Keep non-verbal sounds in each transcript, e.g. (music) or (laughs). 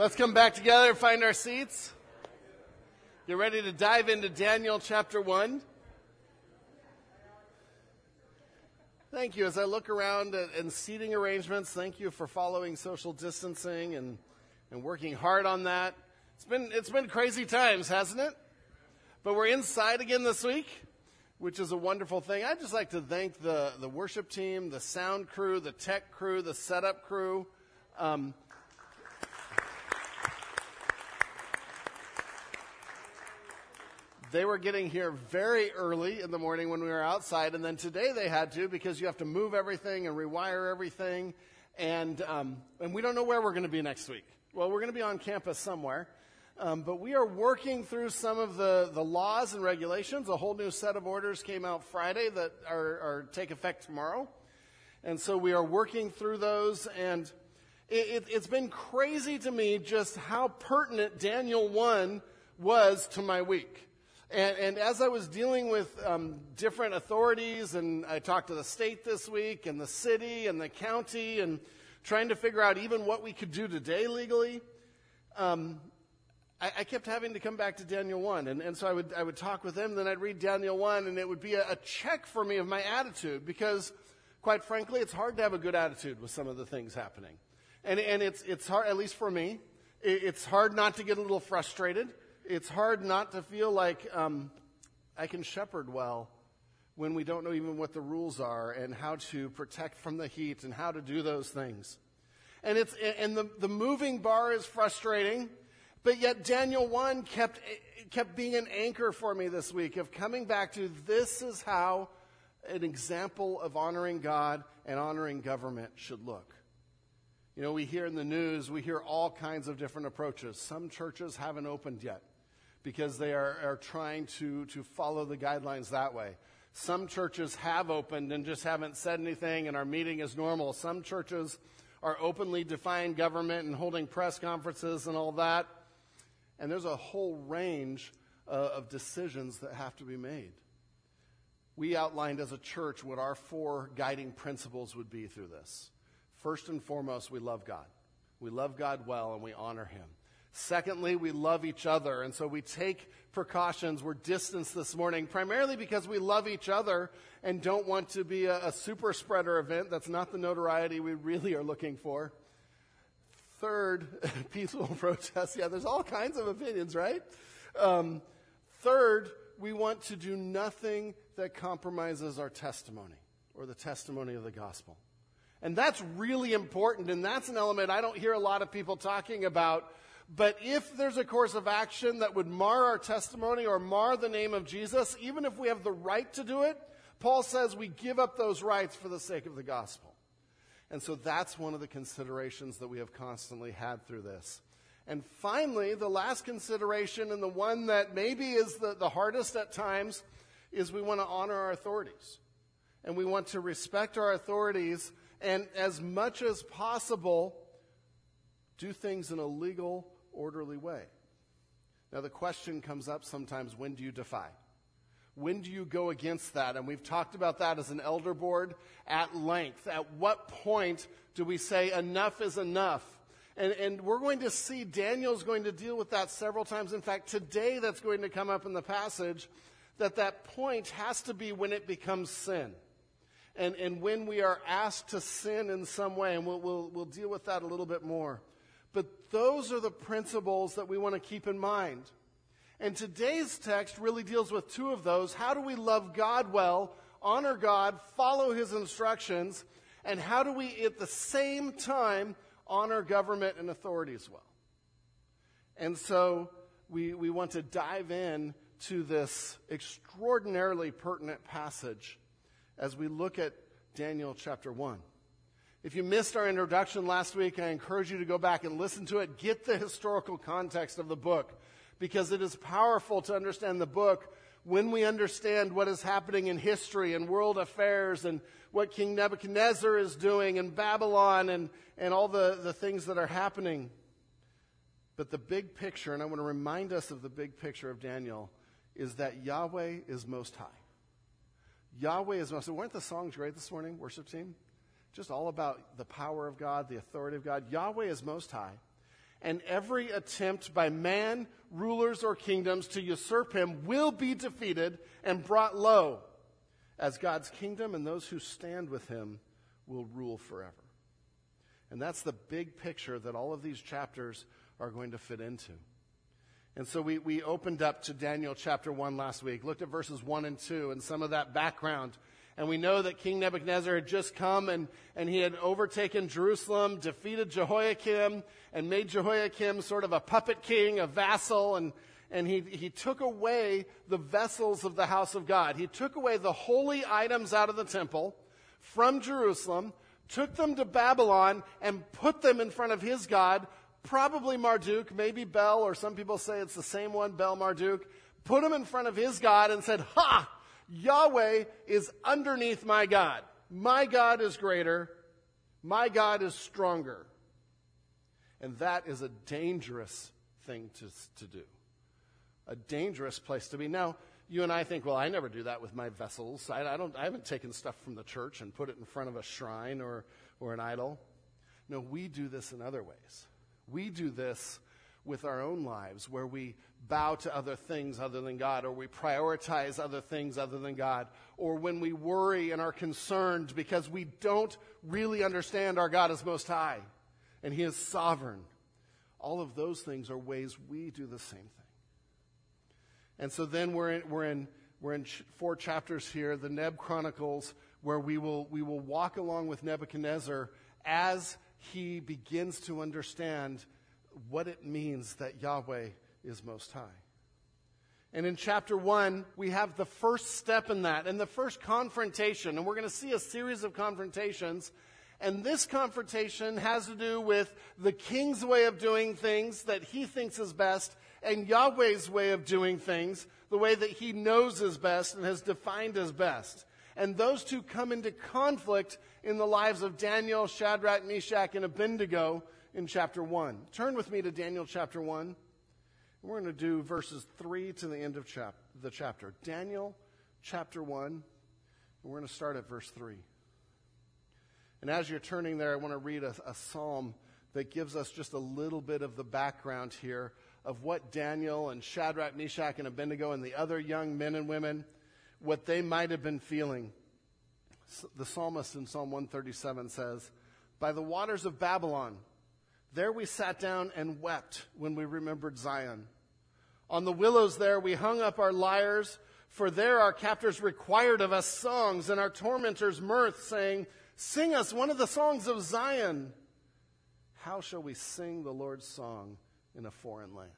Let's come back together, find our seats. Get ready to dive into Daniel chapter 1. Thank you. As I look around at, and seating arrangements, thank you for following social distancing and, and working hard on that. It's been, it's been crazy times, hasn't it? But we're inside again this week, which is a wonderful thing. I'd just like to thank the, the worship team, the sound crew, the tech crew, the setup crew. Um, they were getting here very early in the morning when we were outside, and then today they had to because you have to move everything and rewire everything, and um, and we don't know where we're going to be next week. Well, we're going to be on campus somewhere, um, but we are working through some of the the laws and regulations. A whole new set of orders came out Friday that are, are take effect tomorrow, and so we are working through those and. It, it, it's been crazy to me just how pertinent Daniel 1 was to my week. And, and, as I was dealing with um, different authorities, and I talked to the state this week, and the city, and the county, and trying to figure out even what we could do today legally, um, I, I, kept having to come back to Daniel 1. And, and, so I would, I would talk with him, then I'd read Daniel 1, and it would be a, a check for me of my attitude, because quite frankly, it's hard to have a good attitude with some of the things happening. And, and it's, it's hard, at least for me, it, it's hard not to get a little frustrated it's hard not to feel like um, I can shepherd well when we don't know even what the rules are and how to protect from the heat and how to do those things. And it's and the, the moving bar is frustrating, but yet Daniel 1 kept kept being an anchor for me this week of coming back to this is how an example of honoring God and honoring government should look. You know, we hear in the news, we hear all kinds of different approaches. Some churches haven't opened yet because they are, are trying to, to follow the guidelines that way. Some churches have opened and just haven't said anything and are meeting as normal. Some churches are openly defying government and holding press conferences and all that. And there's a whole range uh, of decisions that have to be made. We outlined as a church what our four guiding principles would be through this. First and foremost, we love God. We love God well and we honor Him. Secondly, we love each other. And so we take precautions. We're distanced this morning, primarily because we love each other and don't want to be a, a, super spreader event. That's not the notoriety we really are looking for. Third, (laughs) peaceful (laughs) protest. Yeah, there's all kinds of opinions, right? Um, third, we want to do nothing that compromises our testimony or the testimony of the gospel. And that's really important, and that's an element I don't hear a lot of people talking about but if there's a course of action that would mar our testimony or mar the name of Jesus, even if we have the right to do it, Paul says we give up those rights for the sake of the gospel. And so that's one of the considerations that we have constantly had through this. And finally, the last consideration, and the one that maybe is the, the hardest at times, is we want to honor our authorities. And we want to respect our authorities and, as much as possible, do things in a legal orderly way. Now, the question comes up sometimes when do you defy? When do you go against that? And we've talked about that as an elder board at length. At what point do we say enough is enough? And, and we're going to see Daniel's going to deal with that several times. In fact, today that's going to come up in the passage that that point has to be when it becomes sin. And, and when we are asked to sin in some way. And we'll, we'll, we'll deal with that a little bit more. But those are the principles that we want to keep in mind. And today's text really deals with two of those. How do we love God well, honor God, follow his instructions, and how do we at the same time honor government and authorities well? And so we, we want to dive in to this extraordinarily pertinent passage as we look at Daniel chapter 1. If you missed our introduction last week, I encourage you to go back and listen to it. Get the historical context of the book because it is powerful to understand the book when we understand what is happening in history and world affairs and what King Nebuchadnezzar is doing in Babylon and, and all the, the things that are happening. But the big picture, and I want to remind us of the big picture of Daniel, is that Yahweh is most high. Yahweh is most high. Weren't the songs great this morning, worship team? Just all about the power of God, the authority of God. Yahweh is most high. and every attempt by man, rulers, or kingdoms to usurp him will be defeated and brought low, as God's kingdom and those who stand with him will rule forever. And that's the big picture that all of these chapters are going to fit into. And so we, we opened up to Daniel chapter 1 last week, looked at verses 1 and 2 and some of that background. And we know that King Nebuchadnezzar had just come and, and he had overtaken Jerusalem, defeated Jehoiakim, and made Jehoiakim sort of a puppet king, a vassal, and, and he, he took away the vessels of the house of God. He took away the holy items out of the temple from Jerusalem, took them to Babylon, and put them in front of his God, probably Marduk, maybe Bel, or some people say it's the same one, Bel Marduk, put him in front of his God and said, Ha! Yahweh is underneath my God. My God is greater. My God is stronger. And that is a dangerous thing to, to do. A dangerous place to be. Now, you and I think, well, I never do that with my vessels. I, I, don't, I haven't taken stuff from the church and put it in front of a shrine or, or an idol. No, we do this in other ways. We do this with our own lives where we bow to other things other than God, or we prioritize other things other than God, or when we worry and are concerned because we don't really understand our God is most high and He is sovereign. All of those things are ways we do the same thing. And so then we're in, we're in, we're in four chapters here, the Neb Chronicles, where we will, we will walk along with Nebuchadnezzar as he begins to understand what it means that Yahweh is Most High. And in chapter one, we have the first step in that and the first confrontation. And we're going to see a series of confrontations. And this confrontation has to do with the king's way of doing things that he thinks is best and Yahweh's way of doing things, the way that he knows is best and has defined as best. And those two come into conflict in the lives of Daniel, Shadrach, Meshach, and Abednego in chapter 1. Turn with me to Daniel chapter 1. We're going to do verses 3 to the end of chap- the chapter. Daniel chapter 1. And we're going to start at verse 3. And as you're turning there, I want to read a, a psalm that gives us just a little bit of the background here of what Daniel and Shadrach, Meshach, and Abednego and the other young men and women, what they might have been feeling. The psalmist in Psalm 137 says, By the waters of Babylon, there we sat down and wept when we remembered Zion. On the willows there we hung up our lyres, for there our captors required of us songs, and our tormentors mirth, saying, Sing us one of the songs of Zion. How shall we sing the Lord's song? in a foreign land.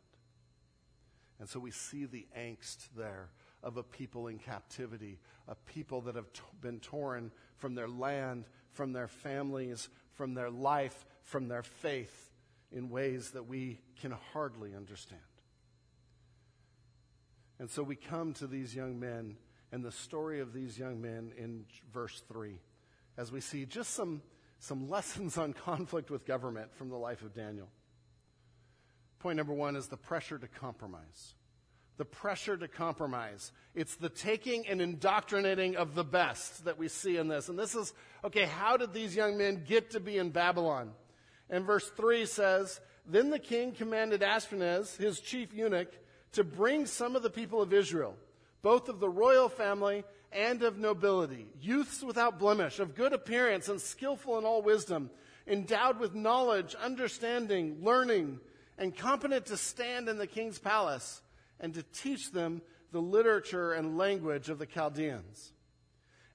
And so we see the angst there of a people in captivity, a people that have t- been torn from their land, from their families, from their life, from their faith in ways that we can hardly understand. And so we come to these young men and the story of these young men in verse 3 as we see just some, some lessons on conflict with government from the life of Daniel. Point number one is the pressure to compromise. The pressure to compromise. It's the taking and indoctrinating of the best that we see in this. And this is, okay, how did these young men get to be in Babylon? And verse 3 says, Then the king commanded Ashpenaz, his chief eunuch, to bring some of the people of Israel, both of the royal family and of nobility, youths without blemish, of good appearance and skillful in all wisdom, endowed with knowledge, understanding, learning, and competent to stand in the king's palace and to teach them the literature and language of the Chaldeans.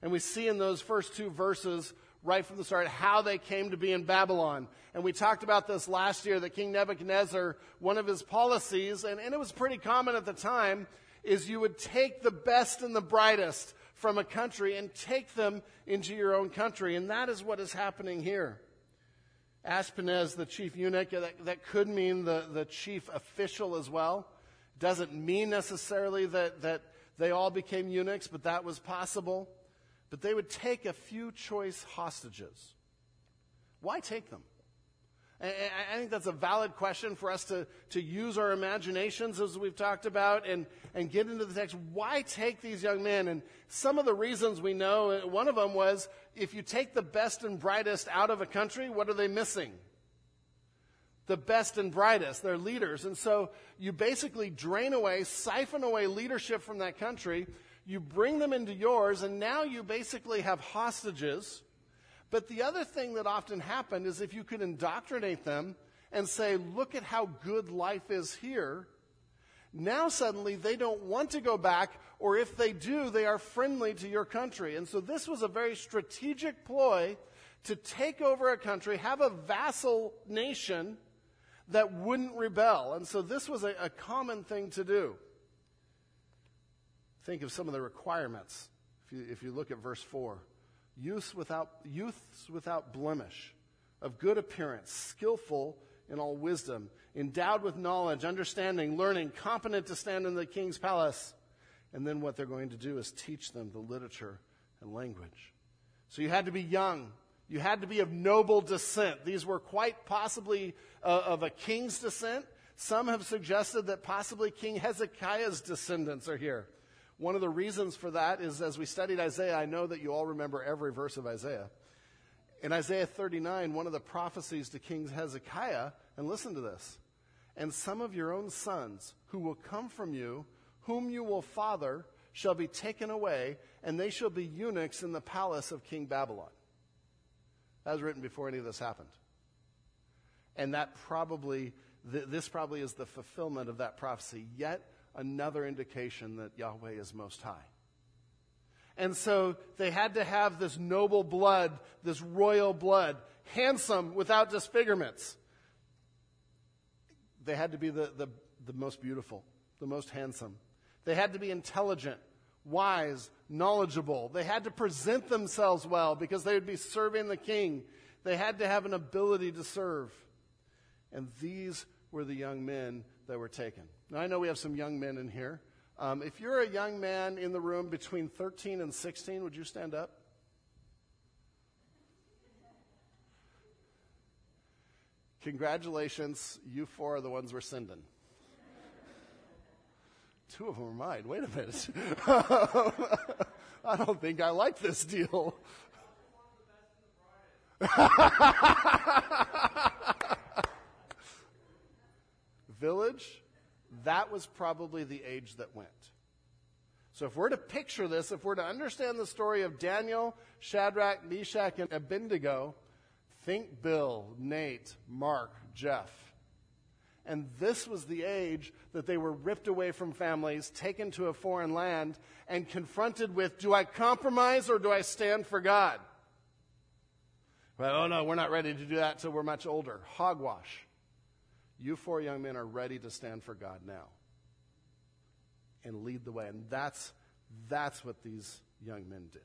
And we see in those first two verses right from the start how they came to be in Babylon. And we talked about this last year that King Nebuchadnezzar, one of his policies, and, and it was pretty common at the time, is you would take the best and the brightest from a country and take them into your own country. And that is what is happening here. Ashpenaz, the chief eunuch, that, that could mean the, the chief official as well. Doesn't mean necessarily that, that they all became eunuchs, but that was possible. But they would take a few choice hostages. Why take them? I think that's a valid question for us to, to use our imaginations as we've talked about and, and get into the text. Why take these young men? And some of the reasons we know, uh, one of them was if you take the best and brightest out of a country, what are they missing? the best and brightest. They're leaders. And so you basically drain away, siphon away leadership from that country. You bring them into yours, and now you basically have hostages. But the other thing that often happened is if you could indoctrinate them and say, look at how good life is here, now suddenly they don't want to go back, or if they do, they are friendly to your country. And so this was a very strategic ploy to take over a country, have a vassal nation that wouldn't rebel. And so this was a, a common thing to do. Think of some of the requirements. If you, if you look at verse 4 youths without, youths without blemish, of good appearance, skillful in all wisdom, endowed with knowledge, understanding, learning, competent to stand in the king's palace. And then what they're going to do is teach them the literature and language. So you had to be young. You had to be of noble descent. These were quite possibly uh, of a king's descent. Some have suggested that possibly King Hezekiah's descendants are here. One of the reasons for that is as we studied Isaiah, I know that you all remember every verse of Isaiah. In Isaiah 39, one of the prophecies to King Hezekiah, and listen to this, and some of your own sons who will come from you, whom you will father, shall be taken away, and they shall be eunuchs in the palace of King Babylon. That was written before any of this happened. And that probably, th- this probably is the fulfillment of that prophecy. Yet another indication that Yahweh is most high. And so they had to have this noble blood, this royal blood, handsome without disfigurements. They had to be the, the, the most beautiful, the most handsome. They had to be intelligent, wise, knowledgeable. They had to present themselves well because they would be serving the king. They had to have an ability to serve. And these were the young men that were taken. Now, I know we have some young men in here. Um, if you're a young man in the room between 13 and 16, would you stand up? Congratulations, you four are the ones we're sending. Two of them are mine. Wait a minute. (laughs) I don't think I like this deal. (laughs) Village, that was probably the age that went. So if we're to picture this, if we're to understand the story of Daniel, Shadrach, Meshach, and Abednego, think Bill, Nate, Mark, Jeff. And this was the age that they were ripped away from families, taken to a foreign land, and confronted with do I compromise or do I stand for God? Well, oh no, we're not ready to do that until we're much older. Hogwash. You four young men are ready to stand for God now and lead the way. And that's, that's what these young men did.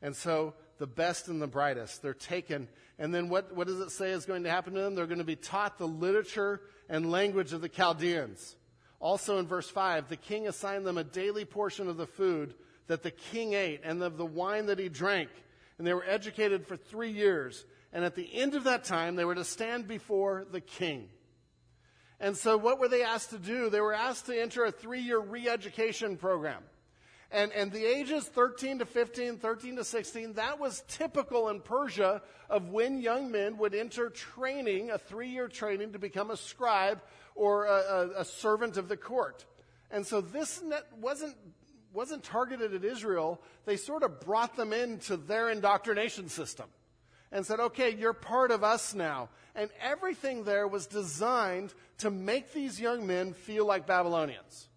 And so the best and the brightest. They're taken. And then what, what does it say is going to happen to them? They're going to be taught the literature and language of the Chaldeans. Also in verse 5, the king assigned them a daily portion of the food that the king ate and of the wine that he drank. And they were educated for three years. And at the end of that time, they were to stand before the king. And so what were they asked to do? They were asked to enter a three year re education program. And, and the ages 13 to 15, 13 to 16, that was typical in Persia of when young men would enter training, a three year training to become a scribe or a, a, servant of the court. And so this wasn't, wasn't targeted at Israel. They sort of brought them into their indoctrination system and said, okay, you're part of us now. And everything there was designed to make these young men feel like Babylonians.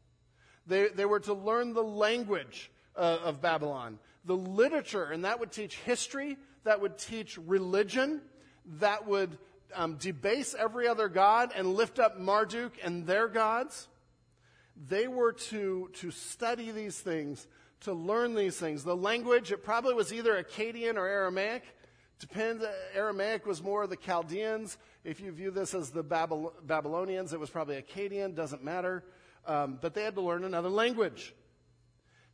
They, they were to learn the language uh, of Babylon, the literature, and that would teach history, that would teach religion, that would um, debase every other god and lift up Marduk and their gods. They were to, to study these things, to learn these things. The language, it probably was either Akkadian or Aramaic. Depends, uh, Aramaic was more of the Chaldeans. If you view this as the Babylonians, it was probably Akkadian, doesn't matter um, but they had to learn another language.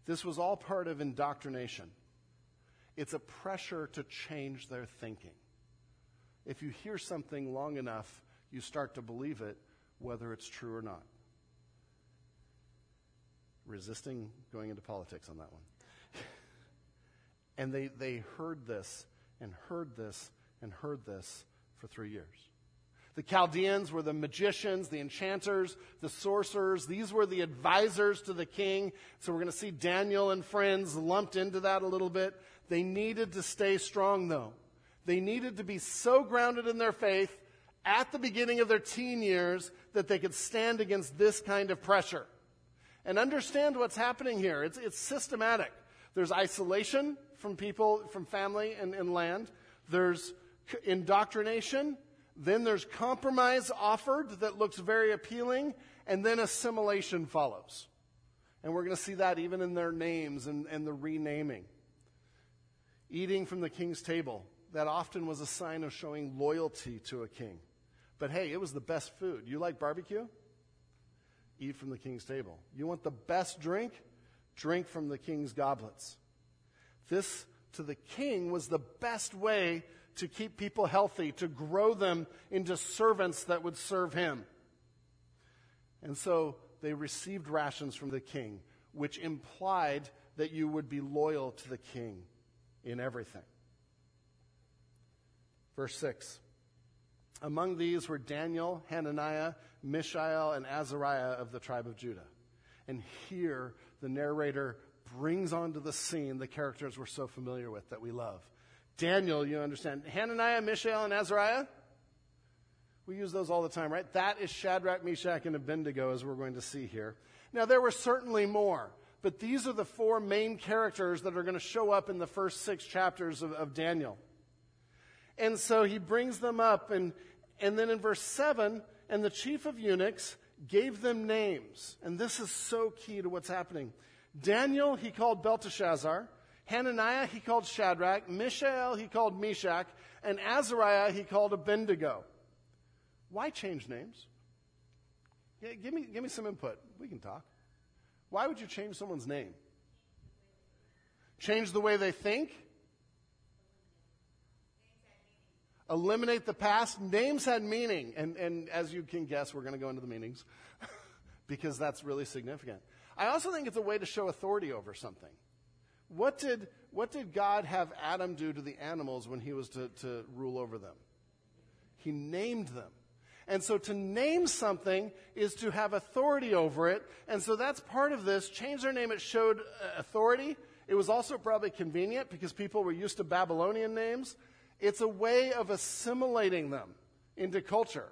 This was all part of indoctrination. It's a pressure to change their thinking. If you hear something long enough, you start to believe it, whether it's true or not. Resisting going into politics on that one. (laughs) and they, they heard this and heard this and heard this for three years. The Chaldeans were the magicians, the enchanters, the sorcerers. These were the advisors to the king. So we're going to see Daniel and friends lumped into that a little bit. They needed to stay strong, though. They needed to be so grounded in their faith at the beginning of their teen years that they could stand against this kind of pressure. And understand what's happening here. It's, it's systematic. There's isolation from people, from family and, and land. There's indoctrination. Then there's compromise offered that looks very appealing. And then assimilation follows. And we're going to see that even in their names and, and the renaming. Eating from the king's table. That often was a sign of showing loyalty to a king. But hey, it was the best food. You like barbecue? Eat from the king's table. You want the best drink? Drink from the king's goblets. This, to the king, was the best way to keep people healthy, to grow them into servants that would serve him. And so they received rations from the king, which implied that you would be loyal to the king in everything. Verse 6 among these were Daniel, Hananiah, Mishael, and Azariah of the tribe of Judah. And here the narrator brings onto the scene the characters we're so familiar with that we love. Daniel, you understand. Hananiah, Mishael, and Azariah? We use those all the time, right? That is Shadrach, Meshach, and Abednego, as we're going to see here. Now, there were certainly more, but these are the four main characters that are going to show up in the first six chapters of, of Daniel. And so he brings them up, and and then in verse 7, and the chief of eunuchs gave them names. And this is so key to what's happening. Daniel, he called Belteshazzar. Hananiah, he called Shadrach. Mishael, he called Meshach. And Azariah, he called Abednego. Why change names? Yeah, give, me, give me some input. We can talk. Why would you change someone's name? Change the way they think? eliminate the past. Names had meaning. And, and as you can guess, we're going to go into the meanings (laughs) because that's really significant. I also think it's a way to show authority over something. What did, what did God have Adam do to the animals when he was to, to rule over them? He named them. And so to name something is to have authority over it. And so that's part of this. Change their name, it showed uh, authority. It was also probably convenient because people were used to Babylonian names. It's a way of assimilating them into culture.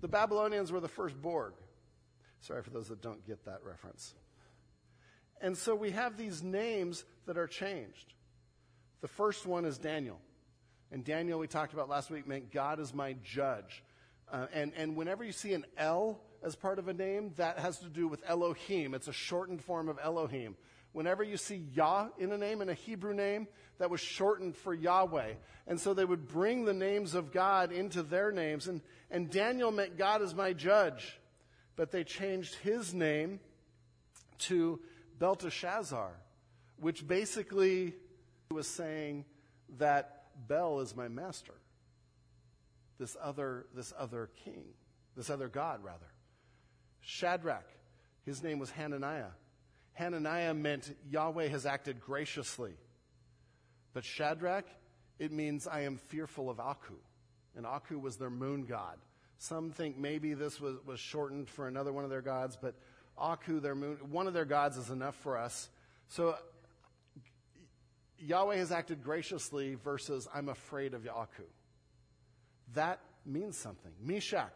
The Babylonians were the first Borg. Sorry for those that don't get that reference. And so we have these names that are changed. The first one is Daniel. And Daniel, we talked about last week, meant God is my judge. Uh, and, and whenever you see an L as part of a name, that has to do with Elohim. It's a shortened form of Elohim. Whenever you see Yah in a name, in a Hebrew name, that was shortened for Yahweh. And so they would bring the names of God into their names. And, and Daniel meant God is my judge. But they changed his name to Belteshazzar, which basically was saying that Bel is my master. This other, this other king, this other God, rather. Shadrach, his name was Hananiah. Hananiah meant Yahweh has acted graciously. But Shadrach, it means I am fearful of Aku. And Aku was their moon god. Some think maybe this was, was shortened for another one of their gods, but Aku, their moon, one of their gods is enough for us. So Yahweh has acted graciously versus I'm afraid of Aku. That means something. Meshach,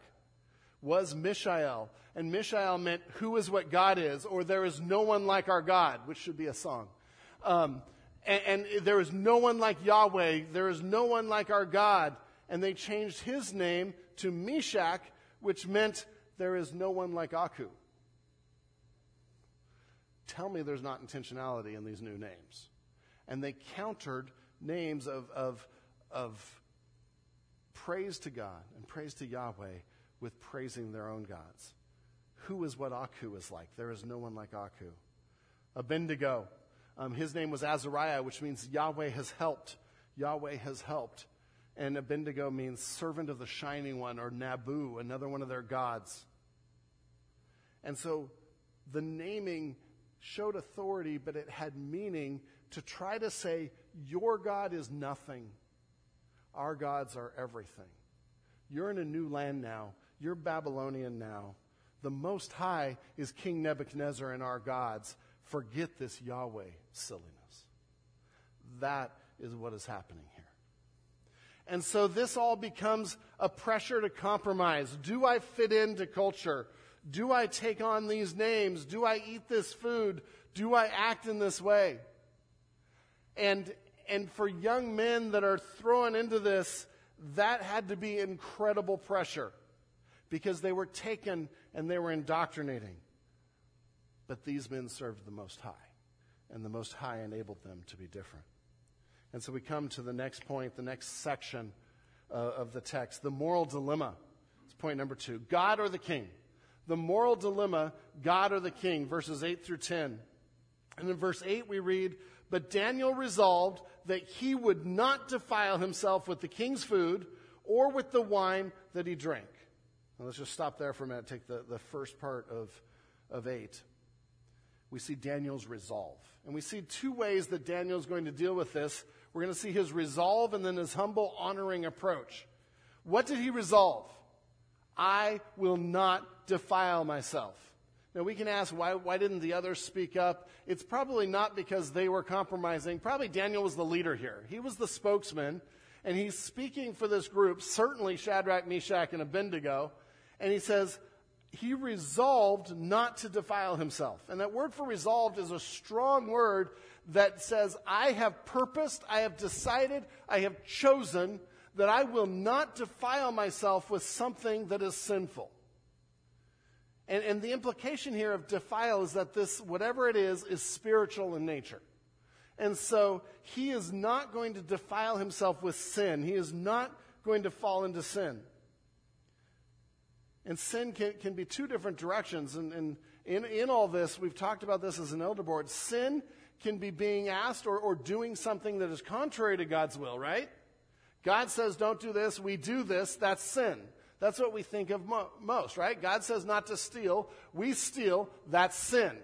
was Mishael. And Mishael meant who is what God is, or there is no one like our God, which should be a song. Um, and, and there is no one like Yahweh. There is no one like our God. And they changed his name to Meshach, which meant there is no one like Aku. Tell me there's not intentionality in these new names. And they countered names of, of, of praise to God and praise to Yahweh with praising their own gods. Who is what Aku is like? There is no one like Aku. Abednego, um, his name was Azariah, which means Yahweh has helped. Yahweh has helped. And Abednego means servant of the shining one, or Nabu, another one of their gods. And so the naming showed authority, but it had meaning to try to say, Your God is nothing. Our gods are everything. You're in a new land now. You're Babylonian now. The Most High is King Nebuchadnezzar and our gods. Forget this Yahweh silliness. That is what is happening here. And so this all becomes a pressure to compromise. Do I fit into culture? Do I take on these names? Do I eat this food? Do I act in this way? And, and for young men that are thrown into this, that had to be incredible pressure because they were taken and they were indoctrinating. But these men served the Most High, and the Most High enabled them to be different. And so we come to the next point, the next section uh, of the text the moral dilemma. It's point number two God or the king? The moral dilemma God or the king, verses 8 through 10. And in verse 8, we read, But Daniel resolved that he would not defile himself with the king's food or with the wine that he drank. Now let's just stop there for a minute, take the, the first part of, of 8 we see Daniel's resolve. And we see two ways that Daniel's going to deal with this we're going to see his resolve and then his humble, honoring approach. What did he resolve? I will not defile myself. Now, we can ask, why, why didn't the others speak up? It's probably not because they were compromising. Probably Daniel was the leader here. He was the spokesman, and he's speaking for this group, certainly Shadrach, Meshach, and Abednego. And he says, he resolved not to defile himself. And that word for resolved is a strong word that says, I have purposed, I have decided, I have chosen that I will not defile myself with something that is sinful. And, and the implication here of defile is that this, whatever it is, is spiritual in nature. And so he is not going to defile himself with sin. He is not going to fall into sin. And sin can, can be two different directions. And, and in, in all this, we've talked about this as an elder board. Sin can be being asked or, or doing something that is contrary to God's will, right? God says, don't do this, we do this, that's sin. That's what we think of mo- most, right? God says not to steal, we steal, that's sin.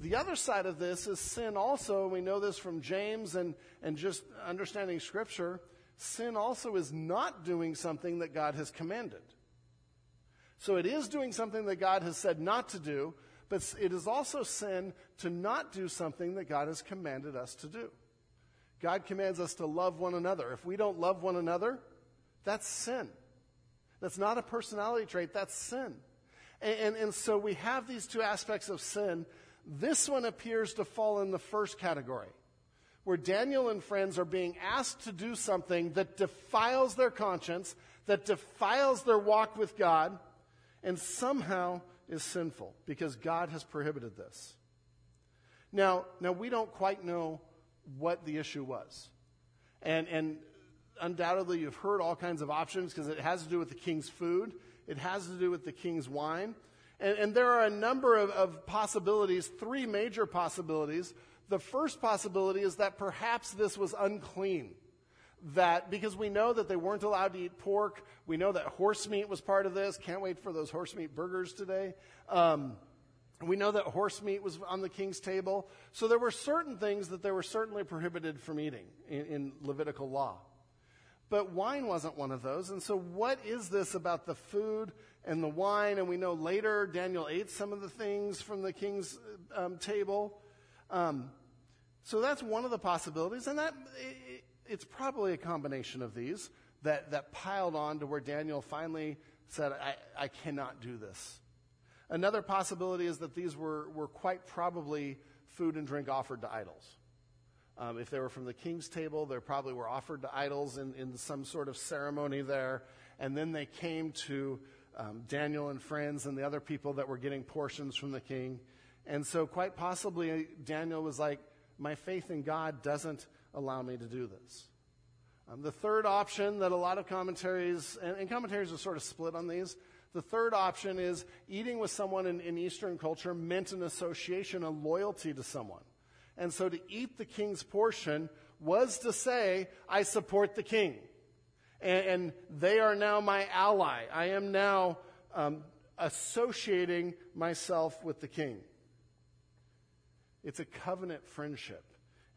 The other side of this is sin also, we know this from James and, and just understanding Scripture. Sin also is not doing something that God has commanded. So it is doing something that God has said not to do, but it is also sin to not do something that God has commanded us to do. God commands us to love one another. If we don't love one another, that's sin. That's not a personality trait, that's sin. And, and, and, so we have these two aspects of sin. This one appears to fall in the first category, where Daniel and friends are being asked to do something that defiles their conscience, that defiles their walk with God, and somehow is sinful because God has prohibited this. Now, now we don't quite know what the issue was. And, and undoubtedly you've heard all kinds of options because it has to do with the king's food. It has to do with the king's wine. And, and there are a number of, of possibilities, three major possibilities. The first possibility is that perhaps this was unclean that because we know that they weren't allowed to eat pork, we know that horse meat was part of this. Can't wait for those horse meat burgers today. Um, we know that horse meat was on the king's table. So there were certain things that they were certainly prohibited from eating in, in Levitical law. But wine wasn't one of those. And so, what is this about the food and the wine? And we know later Daniel ate some of the things from the king's um, table. Um, so, that's one of the possibilities. And that it's probably a combination of these that, that piled on to where Daniel finally said, I, I cannot do this. Another possibility is that these were, were quite probably food and drink offered to idols. Um, if they were from the king's table, they probably were offered to idols in, in some sort of ceremony there. And then they came to um, Daniel and friends and the other people that were getting portions from the king. And so, quite possibly, Daniel was like, My faith in God doesn't allow me to do this. Um, the third option that a lot of commentaries, and, and, commentaries are sort of split on these, the third option is eating with someone in, in Eastern culture meant an association, a loyalty to someone. And so to eat the king's portion was to say, I support the king. And, and they are now my ally. I am now um, associating myself with the king. It's a covenant friendship.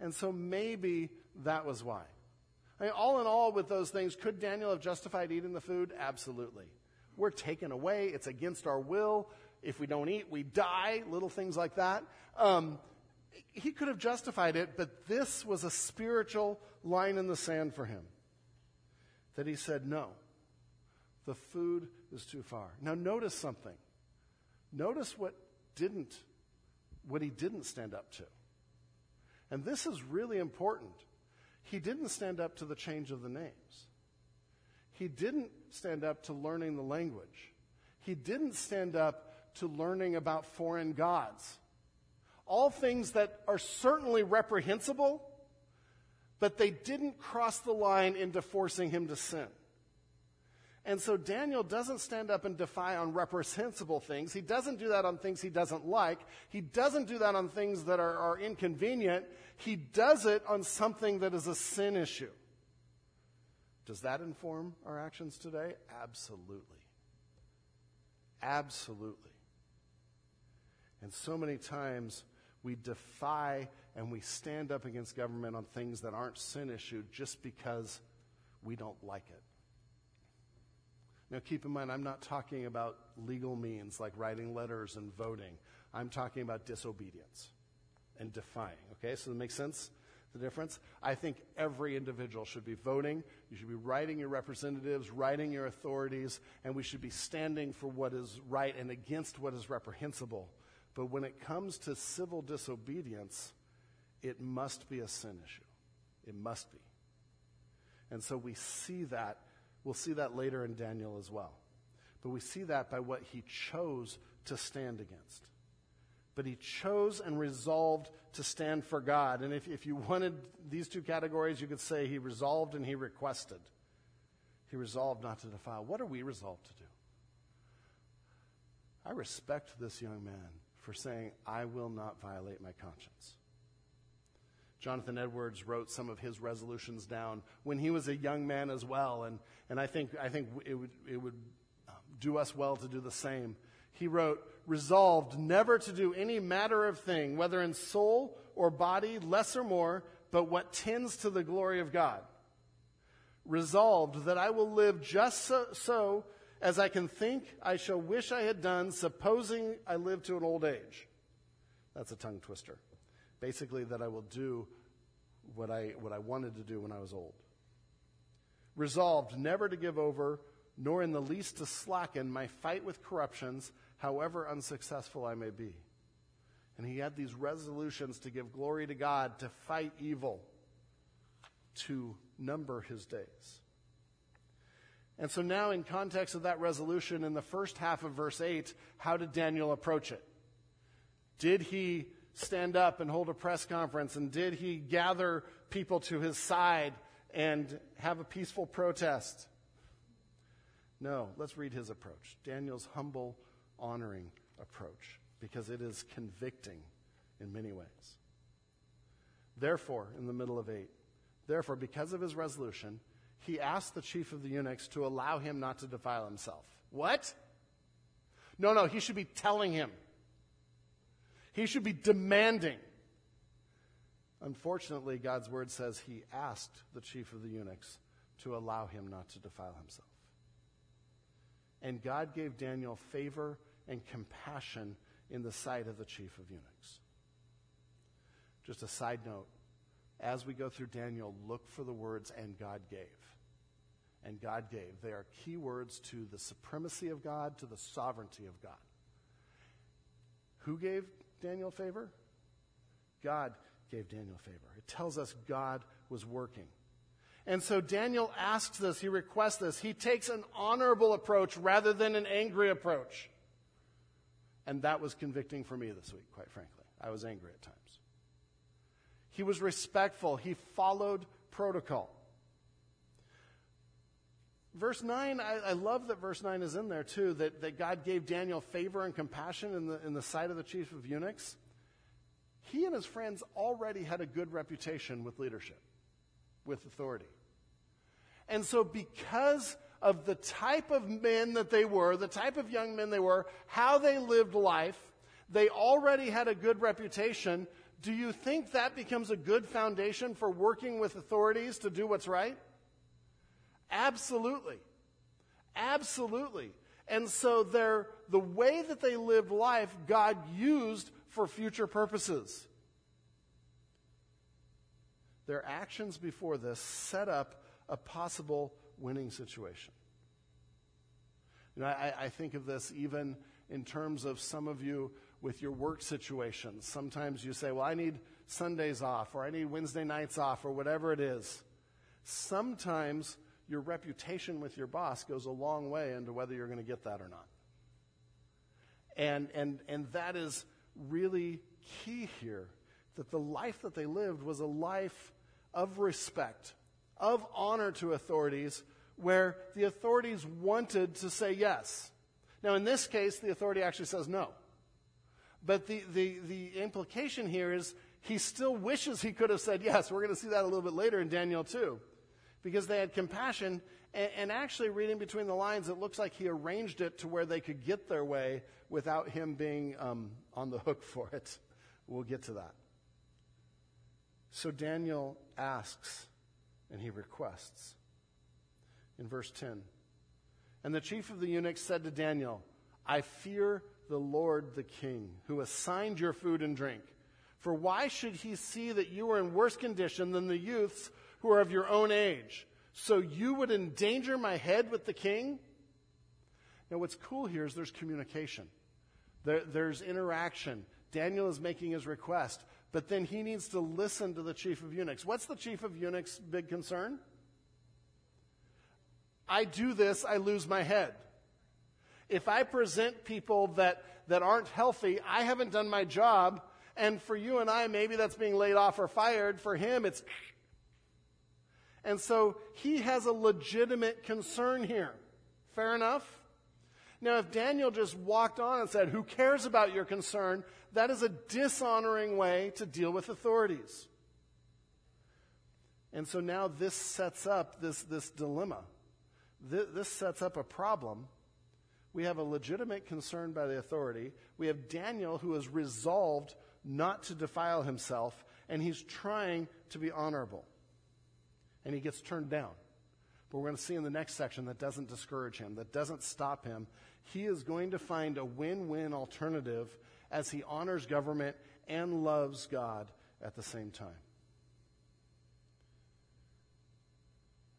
And so maybe that was why. I mean, all in all, with those things, could Daniel have justified eating the food? Absolutely. We're taken away. It's against our will. If we don't eat, we die. Little things like that. Um, he could have justified it, but this was a spiritual line in the sand for him. That he said, no, the food is too far. Now, notice something. Notice what didn't, what he didn't stand up to. And this is really important. He didn't stand up to the change of the names. He didn't stand up to learning the language. He didn't stand up to learning about foreign gods. All things that are certainly reprehensible, but they didn't cross the line into forcing him to sin. And so Daniel doesn't stand up and defy on reprehensible things. He doesn't do that on things he doesn't like. He doesn't do that on things that are, are inconvenient. He does it on something that is a sin issue. Does that inform our actions today? Absolutely. Absolutely. And so many times we defy and we stand up against government on things that aren't sin issue just because we don't like it. Now, keep in mind, I'm not talking about legal means like writing letters and voting. I'm talking about disobedience and defying. Okay, so that makes sense? The difference? I think every individual should be voting. You should be writing your representatives, writing your authorities, and we should be standing for what is right and against what is reprehensible. But when it comes to civil disobedience, it must be a sin issue. It must be. And so we see that We'll see that later in Daniel as well. But we see that by what he chose to stand against. But he chose and resolved to stand for God. And if, if you wanted these two categories, you could say he resolved and he requested. He resolved not to defile. What are we resolved to do? I respect this young man for saying, I will not violate my conscience. Jonathan Edwards wrote some of his resolutions down when he was a young man as well, and, and I think, I think it would, it would um, do us well to do the same. He wrote, Resolved never to do any matter of thing, whether in soul or body, less or more, but what tends to the glory of God. Resolved that I will live just so, so as I can think I shall wish I had done, supposing I live to an old age. That's a tongue twister basically that I will do what I, what I wanted to do when I was old. Resolved never to give over, nor in the least to slacken my fight with corruptions, however unsuccessful I may be. And he had these resolutions to give glory to God, to fight evil, to number his days. And so now, in context of that resolution, in the first half of verse 8, how did Daniel approach it? Did he stand up and hold a press conference? And did he gather people to his side and have a peaceful protest? No, let's read his approach. Daniel's humble, honoring approach, because it is convicting in many ways. Therefore, in the middle of 8, therefore, because of his resolution, he asked the chief of the eunuchs to allow him not to defile himself. What? No, no, he should be telling him. He should be demanding. Unfortunately, God's word says he asked the chief of the eunuchs to allow him not to defile himself. And God gave Daniel favor and compassion in the sight of the chief of eunuchs. Just a side note as we go through Daniel, look for the words, and God gave. And God gave. They are key words to the supremacy of God, to the sovereignty of God. Who gave Daniel favor? God gave Daniel favor. It tells us God was working. And so Daniel asks this, he requests this. He takes an honorable approach rather than an angry approach. And that was convicting for me this week, quite frankly. I was angry at times. He was respectful, he followed protocol. Verse 9, I, I, love that verse 9 is in there too, that, that God gave Daniel favor and compassion in the, in the sight of the chief of eunuchs. He and his friends already had a good reputation with leadership, with authority. And so, because of the type of men that they were, the type of young men they were, how they lived life, they already had a good reputation. Do you think that becomes a good foundation for working with authorities to do what's right? Absolutely. Absolutely. And so they're, the way that they lived life, God used for future purposes. Their actions before this set up a possible winning situation. You know, I, I think of this even in terms of some of you with your work situations. Sometimes you say, well, I need Sundays off, or I need Wednesday nights off, or whatever it is. Sometimes your reputation with your boss goes a long way into whether you're going to get that or not. And, and, and that is really key here that the life that they lived was a life of respect, of honor to authorities, where the authorities wanted to say yes. Now, in this case, the authority actually says no. But the, the, the implication here is he still wishes he could have said yes. We're going to see that a little bit later in Daniel 2. Because they had compassion, and, and actually, reading between the lines, it looks like he arranged it to where they could get their way without him being um, on the hook for it. We'll get to that. So Daniel asks and he requests. In verse 10, and the chief of the eunuchs said to Daniel, I fear the Lord the king, who assigned your food and drink. For why should he see that you are in worse condition than the youths who are of your own age? So you would endanger my head with the king? Now, what's cool here is there's communication, there, there's interaction. Daniel is making his request, but then he needs to listen to the chief of eunuchs. What's the chief of eunuchs' big concern? I do this, I lose my head if I present people that, that aren't healthy, I haven't done my job. And for you and I, maybe that's being laid off or fired. For him, it's. And so he has a legitimate concern here. Fair enough? Now, if Daniel just walked on and said, Who cares about your concern? that is a dishonoring way to deal with authorities. And so now this sets up this, this dilemma. This, this sets up a problem we have a legitimate concern by the authority. We have Daniel who is resolved not to defile himself, and he's trying to be honorable. And he gets turned down. But we're going to see in the next section that doesn't discourage him, that doesn't stop him. He is going to find a win win alternative as he honors government and loves God at the same time.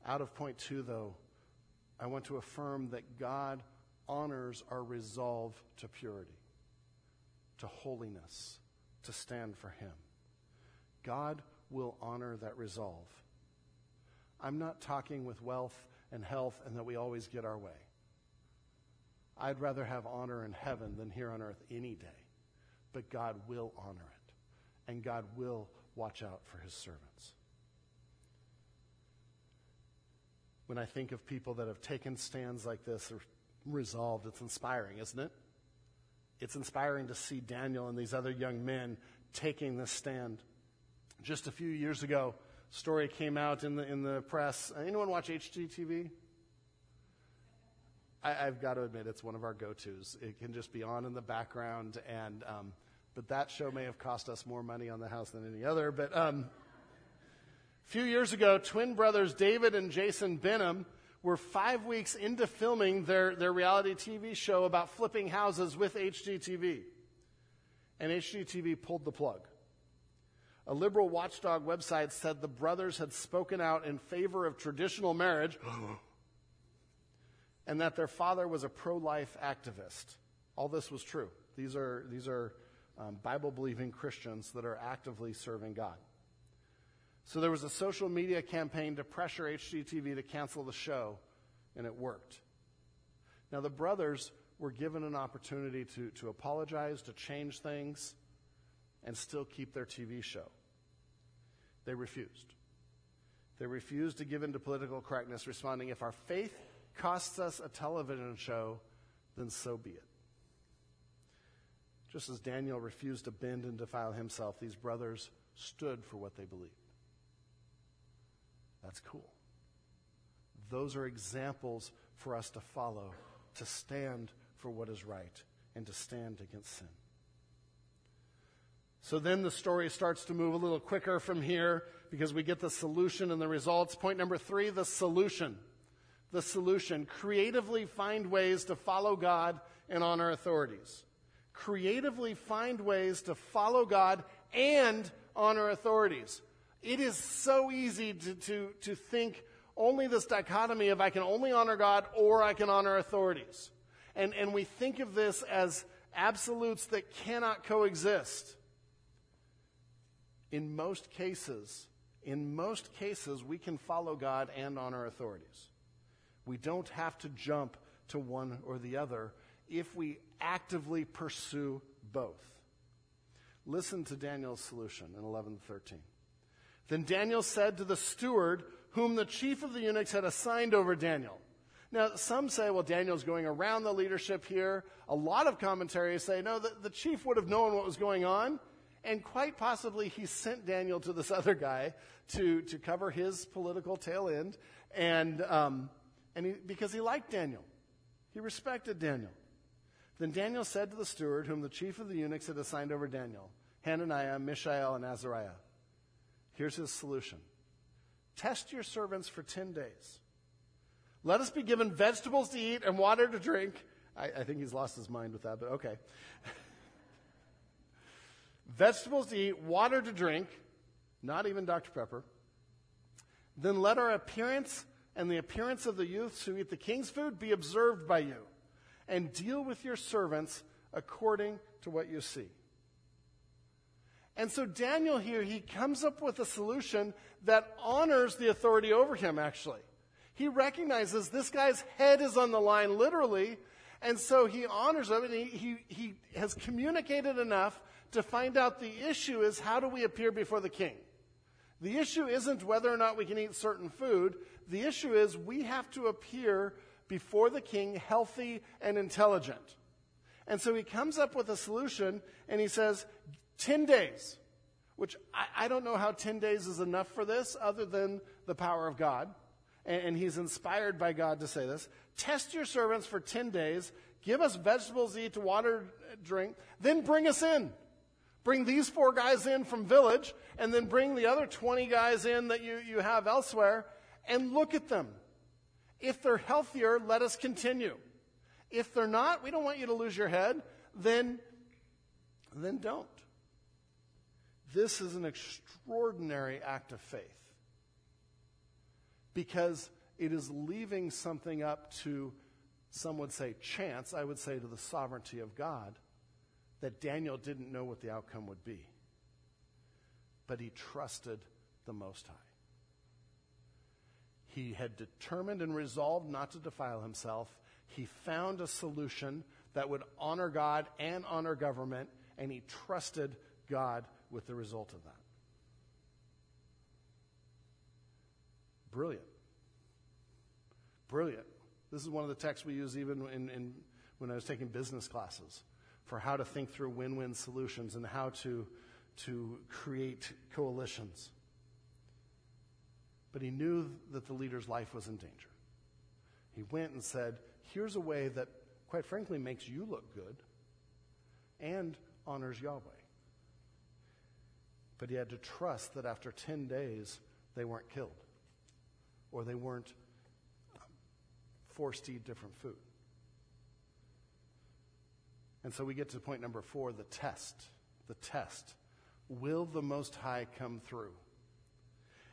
Out of point two, though, I want to affirm that God honors our resolve to purity, to holiness, to stand for Him. God will honor that resolve. I'm not talking with wealth and health and that we always get our way. I'd rather have honor in heaven than here on earth any day. But God will honor it, and God will watch out for His servants. When I think of people that have taken stands like this or resolved. It's inspiring, isn't it? It's inspiring to see Daniel and these other young men taking this stand. Just a few years ago, story came out in the in the press. Anyone watch HGTV? I, have got to admit, it's one of our go-tos. It can just be on in the background, and um, but that show may have cost us more money on the house than any other. But um, a few years ago, twin brothers David and Jason Benham were five weeks into filming their, their reality TV show about flipping houses with HGTV. And HGTV pulled the plug. A liberal watchdog website said the brothers had spoken out in favor of traditional marriage and that their father was a pro life activist. All this was true. These are, these are um, Bible believing Christians that are actively serving God. So there was a social media campaign to pressure HGTV to cancel the show, and it worked. Now, the brothers were given an opportunity to, to apologize, to change things, and still keep their TV show. They refused. They refused to give in to political correctness, responding, If our faith costs us a television show, then so be it. Just as Daniel refused to bend and defile himself, these brothers stood for what they believed. That's cool. Those are examples for us to follow, to stand for what is right, and to stand against sin. So then the story starts to move a little quicker from here because we get the solution and the results. Point number three the solution. the solution. Creatively find ways to follow God and honor authorities. Creatively find ways to follow God and honor authorities. It is so easy to, to, to think only this dichotomy of I can only honor God or I can honor authorities. And, and we think of this as absolutes that cannot coexist. In most cases, in most cases, we can follow God and honor authorities. We don't have to jump to one or the other if we actively pursue both. Listen to Daniel's solution in 11:13. Then Daniel said to the steward whom the chief of the eunuchs had assigned over Daniel. Now, some say, well, Daniel's going around the leadership here. A lot of commentaries say, no, the, the chief would have known what was going on. And quite possibly he sent Daniel to this other guy to, to cover his political tail end. And, um, and he, because he liked Daniel, he respected Daniel. Then Daniel said to the steward, whom the chief of the eunuchs had assigned over Daniel, Hananiah, Mishael, and Azariah, here's his solution Test your servants for 10 days. Let us be given vegetables to eat and water to drink. I, I think he's lost his mind with that, but okay. (laughs) vegetables to eat, water to drink, not even Dr. Pepper. Then let our appearance and the appearance of the youths who eat the king's food be observed by you, and deal with your servants according to what you see. And so Daniel here, he comes up with a solution that honors the authority over him, actually. He recognizes this guy's head is on the line, literally, and so he honors him, and he, he, he has communicated enough to find out the issue is how do we appear before the king? The issue isn't whether or not we can eat certain food. The issue is we have to appear before the king healthy and intelligent. And so he comes up with a solution and he says, 10 days, which I, I, don't know how 10 days is enough for this other than the power of God. And, and he's inspired by God to say this. Test your servants for 10 days. Give us vegetables to eat, to water, drink. Then bring us in. Bring these four guys in from village, and then bring the other 20 guys in that you, you have elsewhere, and look at them. If they're healthier, let us continue. If they're not, we don't want you to lose your head, then, then don't. This is an extraordinary act of faith because it is leaving something up to, some would say, chance. I would say to the sovereignty of God that Daniel didn't know what the outcome would be. But he trusted the Most High. He had determined and resolved not to defile himself. He found a solution that would honor God and honor government, and he trusted God with the result of that. Brilliant. Brilliant. This is one of the texts we use even in, in, when I was taking business classes for how to think through win win solutions and how to, to create coalitions. But he knew that the leader's life was in danger. He went and said, Here's a way that, quite frankly, makes you look good and honors Yahweh. But he had to trust that after 10 days, they weren't killed or they weren't uh, forced to eat different food. And so we get to point number four the test. The test. Will the Most High come through?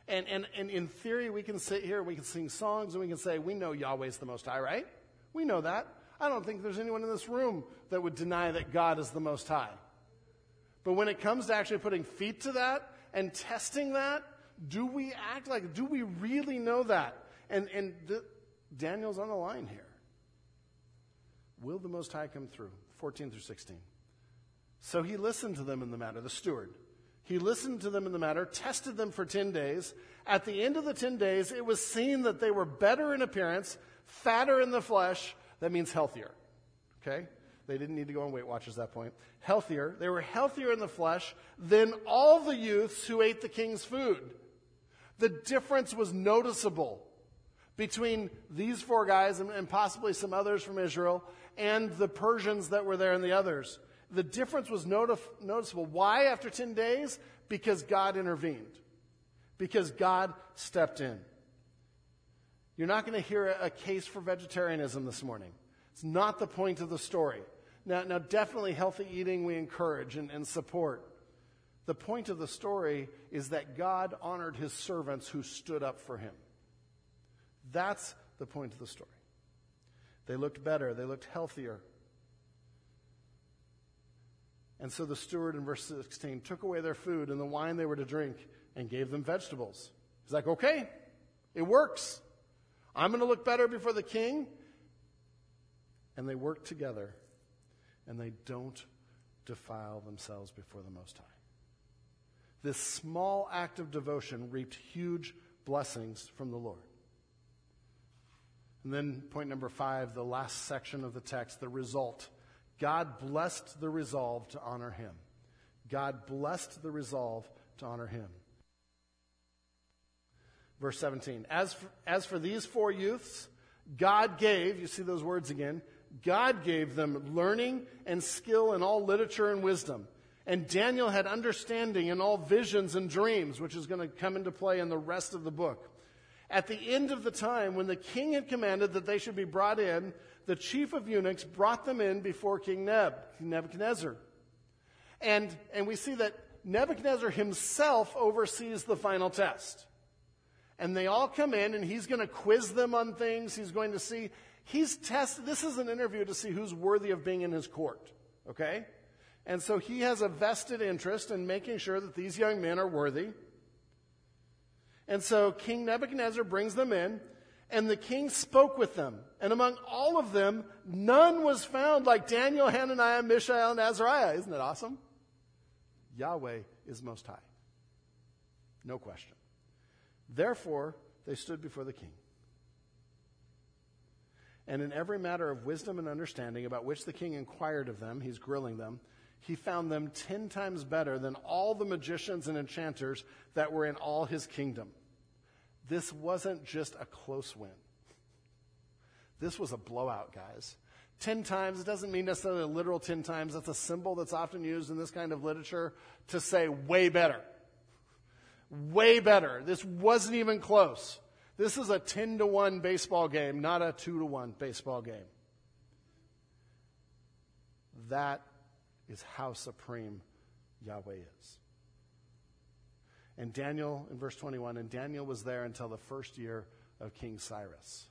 And, and, and in theory, we can sit here, and we can sing songs, and we can say, we know Yahweh's the Most High, right? We know that. I don't think there's anyone in this room that would deny that God is the Most High. But when it comes to actually putting feet to that and testing that, do we act like, do we really know that? And, and the, Daniel's on the line here. Will the Most High come through? 14 through 16. So he listened to them in the matter, the steward. He listened to them in the matter, tested them for 10 days. At the end of the 10 days, it was seen that they were better in appearance, fatter in the flesh. That means healthier. Okay? They didn't need to go on Weight Watchers at that point. Healthier. They were healthier in the flesh than all the youths who ate the king's food. The difference was noticeable between these four guys and, and possibly some others from Israel and the Persians that were there and the others. The difference was notif- noticeable. Why after 10 days? Because God intervened. Because God stepped in. You're not going to hear a, case for vegetarianism this morning. It's not the point of the story. Now, now definitely healthy eating we encourage and, and support. The point of the story is that God honored his servants who stood up for him. That's the point of the story. They looked better, they looked healthier. And so the steward in verse 16 took away their food and the wine they were to drink and gave them vegetables. He's like, okay, it works. I'm going to look better before the king. And they work together and they don't defile themselves before the Most High. This small act of devotion reaped huge blessings from the Lord. And then, point number five, the last section of the text, the result. God blessed the resolve to honor him. God blessed the resolve to honor him. Verse 17. As for, as for these four youths, God gave, you see those words again, God gave them learning and skill in all literature and wisdom. And Daniel had understanding in all visions and dreams, which is going to come into play in the rest of the book. At the end of the time, when the king had commanded that they should be brought in, the chief of eunuchs brought them in before King Neb, Nebuchadnezzar. And, and we see that Nebuchadnezzar himself oversees the final test. And they all come in, and he's going to quiz them on things. He's going to see, he's tested, this is an interview to see who's worthy of being in his court. Okay? And so he has a vested interest in making sure that these young men are worthy. And so King Nebuchadnezzar brings them in, and the king spoke with them. And among all of them, none was found like Daniel, Hananiah, Mishael, and Azariah. Isn't that awesome? Yahweh is most high. No question. Therefore, they stood before the king. And in every matter of wisdom and understanding about which the king inquired of them, he's grilling them, he found them ten times better than all the magicians and enchanters that were in all his kingdom. This wasn't just a close win. This was a blowout, guys. Ten times, it doesn't mean necessarily a literal ten times. That's a symbol that's often used in this kind of literature to say way better. Way better. This wasn't even close. This is a 10 to 1 baseball game, not a 2 to 1 baseball game. That is how supreme Yahweh is. And Daniel, in verse 21, and Daniel was there until the first year of King Cyrus.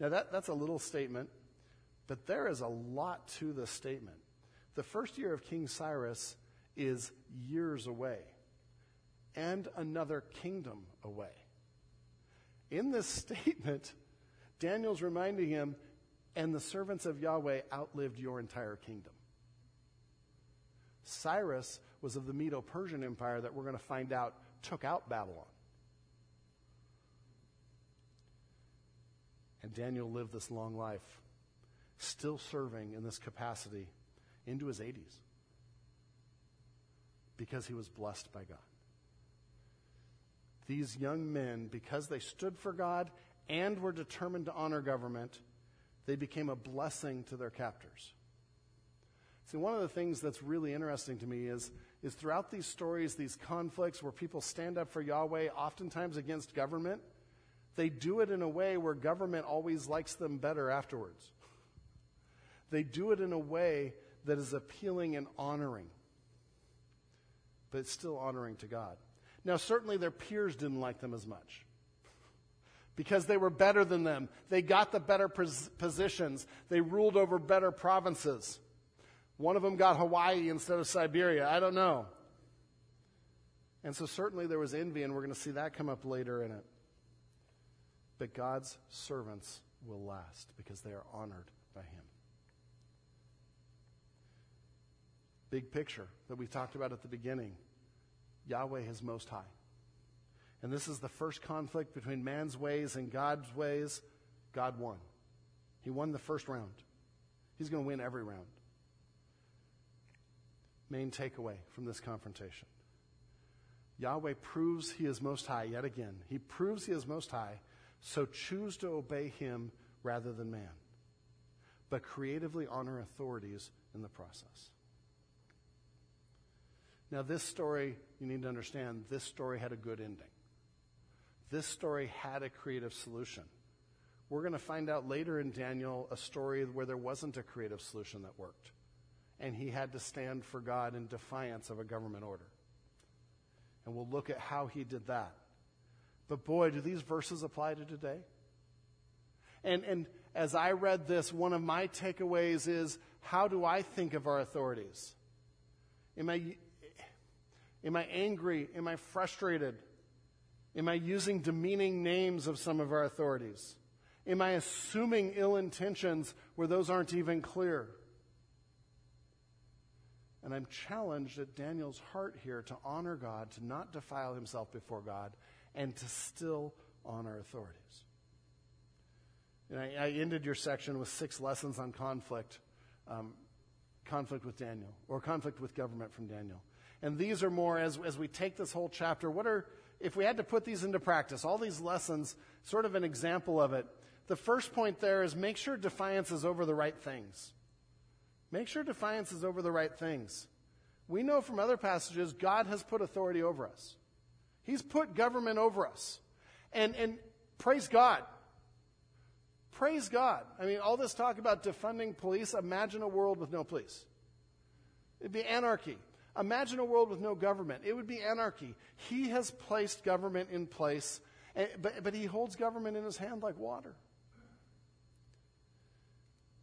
Now, that, that's a little statement, but there is a lot to this statement. The first year of King Cyrus is years away and another kingdom away. In this (laughs) statement, Daniel's reminding him, and the servants of Yahweh outlived your entire kingdom. Cyrus was of the Medo Persian Empire that we're going to find out took out Babylon. And Daniel lived this long life, still serving in this capacity into his 80s because he was blessed by God. These young men, because they stood for God and were determined to honor government, they became a blessing to their captors. See, one of the things that's really interesting to me is, is throughout these stories, these conflicts where people stand up for Yahweh, oftentimes against government, they do it in a way where government always likes them better afterwards. They do it in a way that is appealing and honoring, but still honoring to God. Now, certainly their peers didn't like them as much because they were better than them. They got the better pos- positions, they ruled over better provinces. One of them got Hawaii instead of Siberia. I don't know. And so certainly there was envy, and we're going to see that come up later in it. But God's servants will last because they are honored by Him. Big picture that we talked about at the beginning Yahweh is most high. And this is the first conflict between man's ways and God's ways. God won. He won the first round. He's going to win every round main takeaway from this confrontation. Yahweh proves he is most high yet again. He proves he is most high, so choose to obey him rather than man. But creatively honor authorities in the process. Now, this story, you need to understand, this story had a good ending. this story had a creative solution. We're going to find out later in Daniel a story where there wasn't a creative solution that worked. And he had to stand for God in defiance of a government order. And we'll look at how he did that. But boy, do these verses apply to today? And, and as I read this, one of my takeaways is how do I think of our authorities? Am I, am I angry? Am I frustrated? Am I using demeaning names of some of our authorities? Am I assuming ill intentions where those aren't even clear? And I'm challenged at Daniel's heart here to honor God, to not defile himself before God, and to still honor authorities. And I, I ended your section with six lessons on conflict, um, conflict with Daniel, or conflict with government from Daniel. And these are more, as, as we take this whole chapter, what are, if we had to put these into practice, all these lessons, sort of an example of it. The first point there is make sure defiance is over the right things. Make sure defiance is over the right things. We know from other passages God has put authority over us. He's put government over us. And, and praise God. Praise God. I mean, all this talk about defunding police, imagine a world with no police. It'd be anarchy. Imagine a world with no government. It would be anarchy. He has placed government in place, eh, but, but he holds government in his hand like water.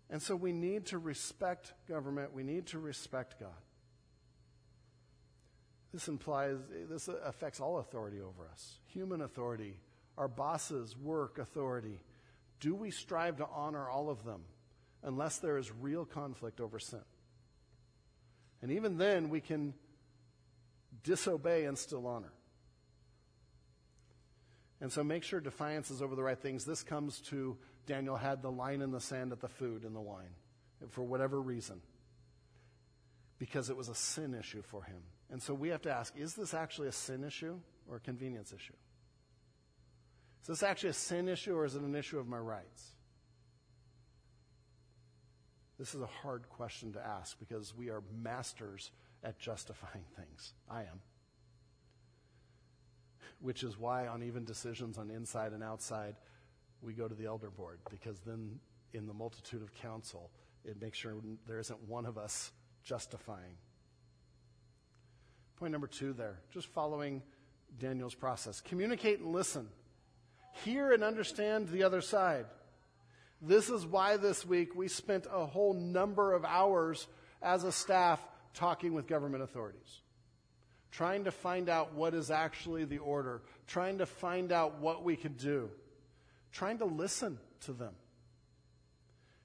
And so we need to respect government. We need to respect God. This implies, this affects all authority over us human authority, our bosses' work authority. Do we strive to honor all of them unless there is real conflict over sin? And even then, we can disobey and still honor. And so make sure defiance is over the right things. This comes to Daniel had the line in the sand at the food and the wine for whatever reason, because it was a sin issue for him. And so we have to ask is this actually a sin issue or a convenience issue? Is this actually a sin issue or is it an issue of my rights? This is a hard question to ask because we are masters at justifying things. I am. Which is why, on even decisions on inside and outside, we go to the elder board because then, in the multitude of counsel, it makes sure there isn't one of us justifying. Point number two there, just following Daniel's process. Communicate and listen, hear and understand the other side. This is why this week we spent a whole number of hours as a staff talking with government authorities, trying to find out what is actually the order, trying to find out what we could do trying to listen to them,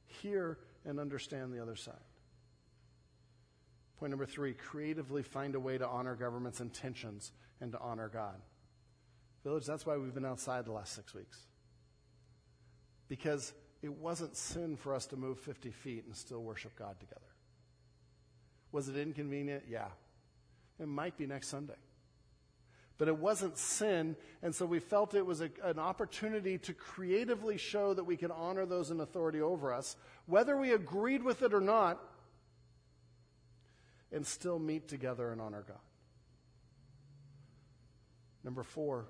hear and understand the other side. Point number three creatively find a way to honor government's intentions and to honor God. Village, that's why we've been outside the last six weeks. Because it wasn't sin for us to move 50 feet and still worship God together. Was it inconvenient? Yeah. It might be next Sunday but it wasn't sin. And so we felt it was a, an opportunity to creatively show that we can honor those in authority over us, whether we agreed with it or not, and still meet together and honor God. Number four,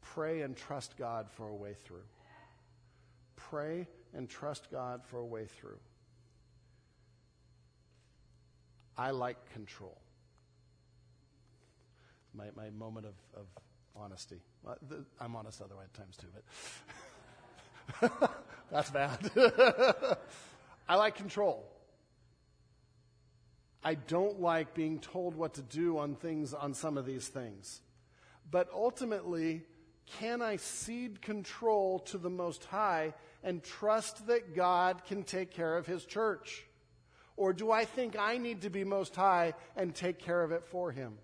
pray and trust God for a way through. Pray and trust God for a way through. I like control my, my moment of, of honesty. I'm honest other times too, but (laughs) that's bad. (laughs) I like control. I don't like being told what to do on things, on some of these things. But ultimately, can I cede control to the Most High and trust that God can take care of His church? Or do I think I need to be Most High and take care of it for Him?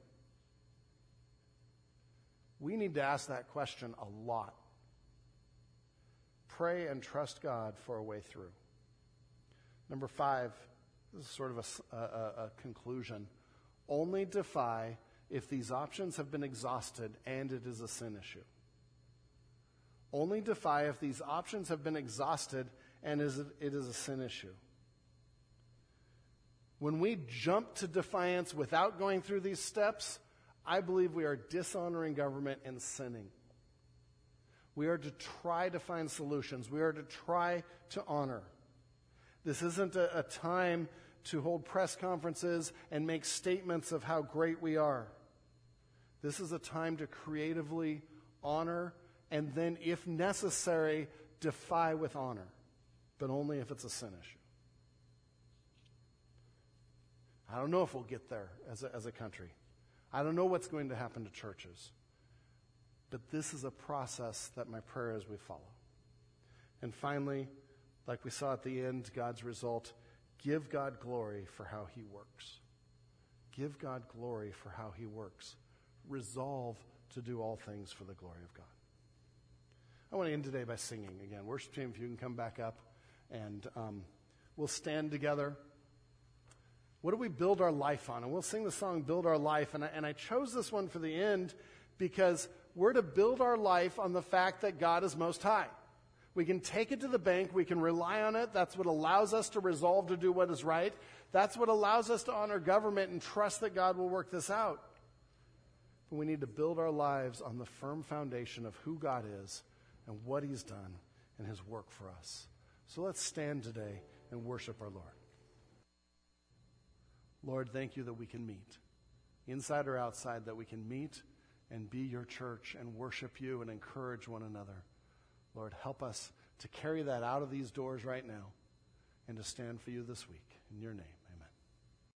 We need to ask that question a lot. Pray and trust God for a way through. Number five, this is sort of a, a, a conclusion. Only defy if these options have been exhausted and it is a sin issue. Only defy if these options have been exhausted and is, it is a sin issue. When we jump to defiance without going through these steps, I believe we are dishonoring government and sinning. We are to try to find solutions. We are to try to honor. This isn't a, a time to hold press conferences and make statements of how great we are. This is a time to creatively honor and then, if necessary, defy with honor, but only if it's a sin issue. I don't know if we'll get there as a, as a country. I don't know what's going to happen to churches. But this is a process that my prayer is we follow. And finally, like we saw at the end, God's result give God glory for how he works. Give God glory for how he works. Resolve to do all things for the glory of God. I want to end today by singing again. Worship team, if you can come back up and um, we'll stand together. What do we build our life on? And we'll sing the song Build Our Life. And I, and I chose this one for the end because we're to build our life on the fact that God is most high. We can take it to the bank. We can rely on it. That's what allows us to resolve to do what is right. That's what allows us to honor government and trust that God will work this out. But we need to build our lives on the firm foundation of who God is and what He's done and His work for us. So let's stand today and worship our Lord. Lord, thank you that we can meet, inside or outside, that we can meet and be your church and worship you and encourage one another. Lord, help us to carry that out of these doors right now and to stand for you this week. In your name.